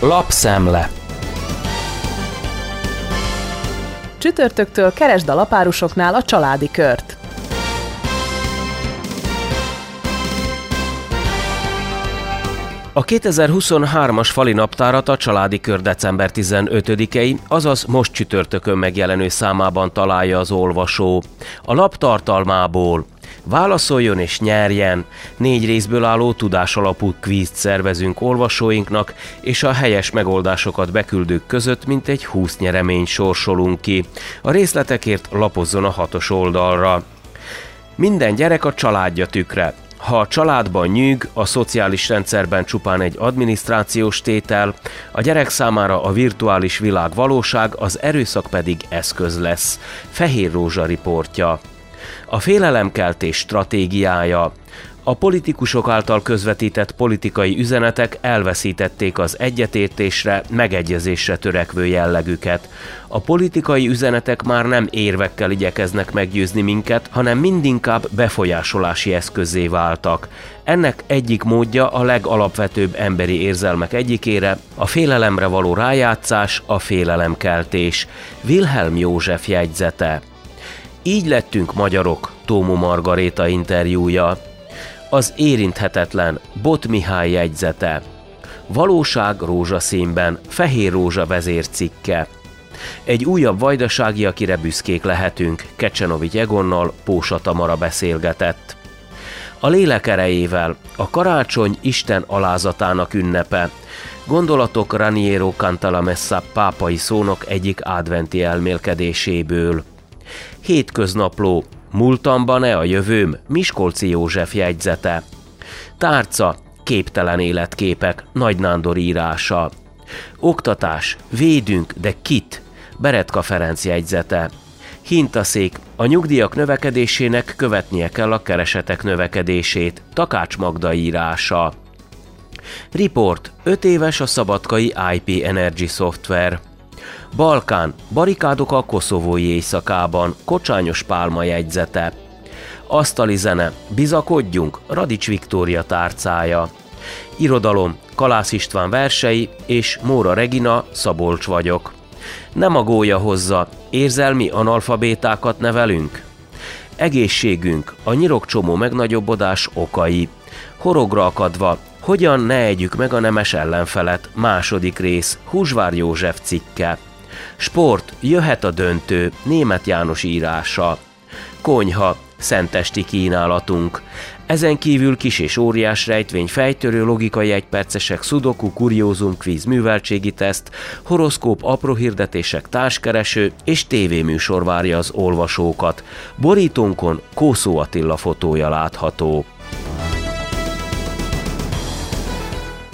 Lapszemle Csütörtöktől keresd a lapárusoknál a családi kört. A 2023-as fali naptárat a családi kör december 15-i, azaz most csütörtökön megjelenő számában találja az olvasó. A lap tartalmából Válaszoljon és nyerjen! Négy részből álló tudásalapú kvízt szervezünk olvasóinknak, és a helyes megoldásokat beküldők között mintegy 20 nyeremény sorsolunk ki. A részletekért lapozzon a hatos oldalra. Minden gyerek a családja tükre. Ha a családban nyűg, a szociális rendszerben csupán egy adminisztrációs tétel, a gyerek számára a virtuális világ valóság, az erőszak pedig eszköz lesz. Fehér Rózsa riportja. A félelemkeltés stratégiája, a politikusok által közvetített politikai üzenetek elveszítették az egyetértésre, megegyezésre törekvő jellegüket. A politikai üzenetek már nem érvekkel igyekeznek meggyőzni minket, hanem mindinkább befolyásolási eszközé váltak. Ennek egyik módja a legalapvetőbb emberi érzelmek egyikére, a félelemre való rájátszás, a félelemkeltés. Wilhelm József jegyzete. Így lettünk magyarok, Tómo Margaréta interjúja. Az érinthetetlen Bot Mihály jegyzete. Valóság rózsaszínben, fehér rózsa vezércikke. Egy újabb vajdasági, akire büszkék lehetünk, Kecsenovics Egonnal Pósa Tamara beszélgetett. A lélek erejével, a karácsony Isten alázatának ünnepe, gondolatok Raniero Cantalamessa pápai szónok egyik adventi elmélkedéséből. Hétköznapló, múltamban-e a jövőm, Miskolci József jegyzete. Tárca, képtelen életképek, Nagy Nándor írása. Oktatás, védünk, de kit? Beretka Ferenc jegyzete. Hintaszék, a nyugdíjak növekedésének követnie kell a keresetek növekedését. Takács Magda írása. Report, 5 éves a szabadkai IP Energy Software. Balkán, barikádok a koszovói éjszakában, kocsányos pálma jegyzete. Asztali zene, bizakodjunk, Radics Viktória tárcája. Irodalom, Kalász István versei és Móra Regina, Szabolcs vagyok. Nem a gólya hozza, érzelmi analfabétákat nevelünk? Egészségünk, a nyirokcsomó megnagyobbodás okai. Horogra akadva, hogyan ne együk meg a nemes ellenfelet, második rész, Húsvár József cikke. Sport, jöhet a döntő, német János írása. Konyha, szentesti kínálatunk. Ezen kívül kis és óriás rejtvény, fejtörő logikai egypercesek, sudoku, kuriózum, kvíz, műveltségi teszt, horoszkóp, apró hirdetések, társkereső és tévéműsor várja az olvasókat. Borítónkon Kószó Attila fotója látható.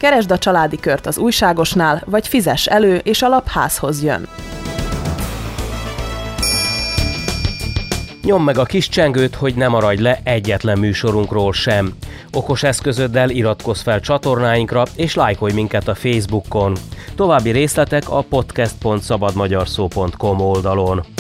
Keresd a családi kört az újságosnál, vagy fizes elő, és a lap házhoz jön. Nyom meg a kis csengőt, hogy ne maradj le egyetlen műsorunkról sem. Okos eszközöddel iratkozz fel csatornáinkra, és lájkolj minket a Facebookon. További részletek a podcast.szabadmagyarszó.com oldalon.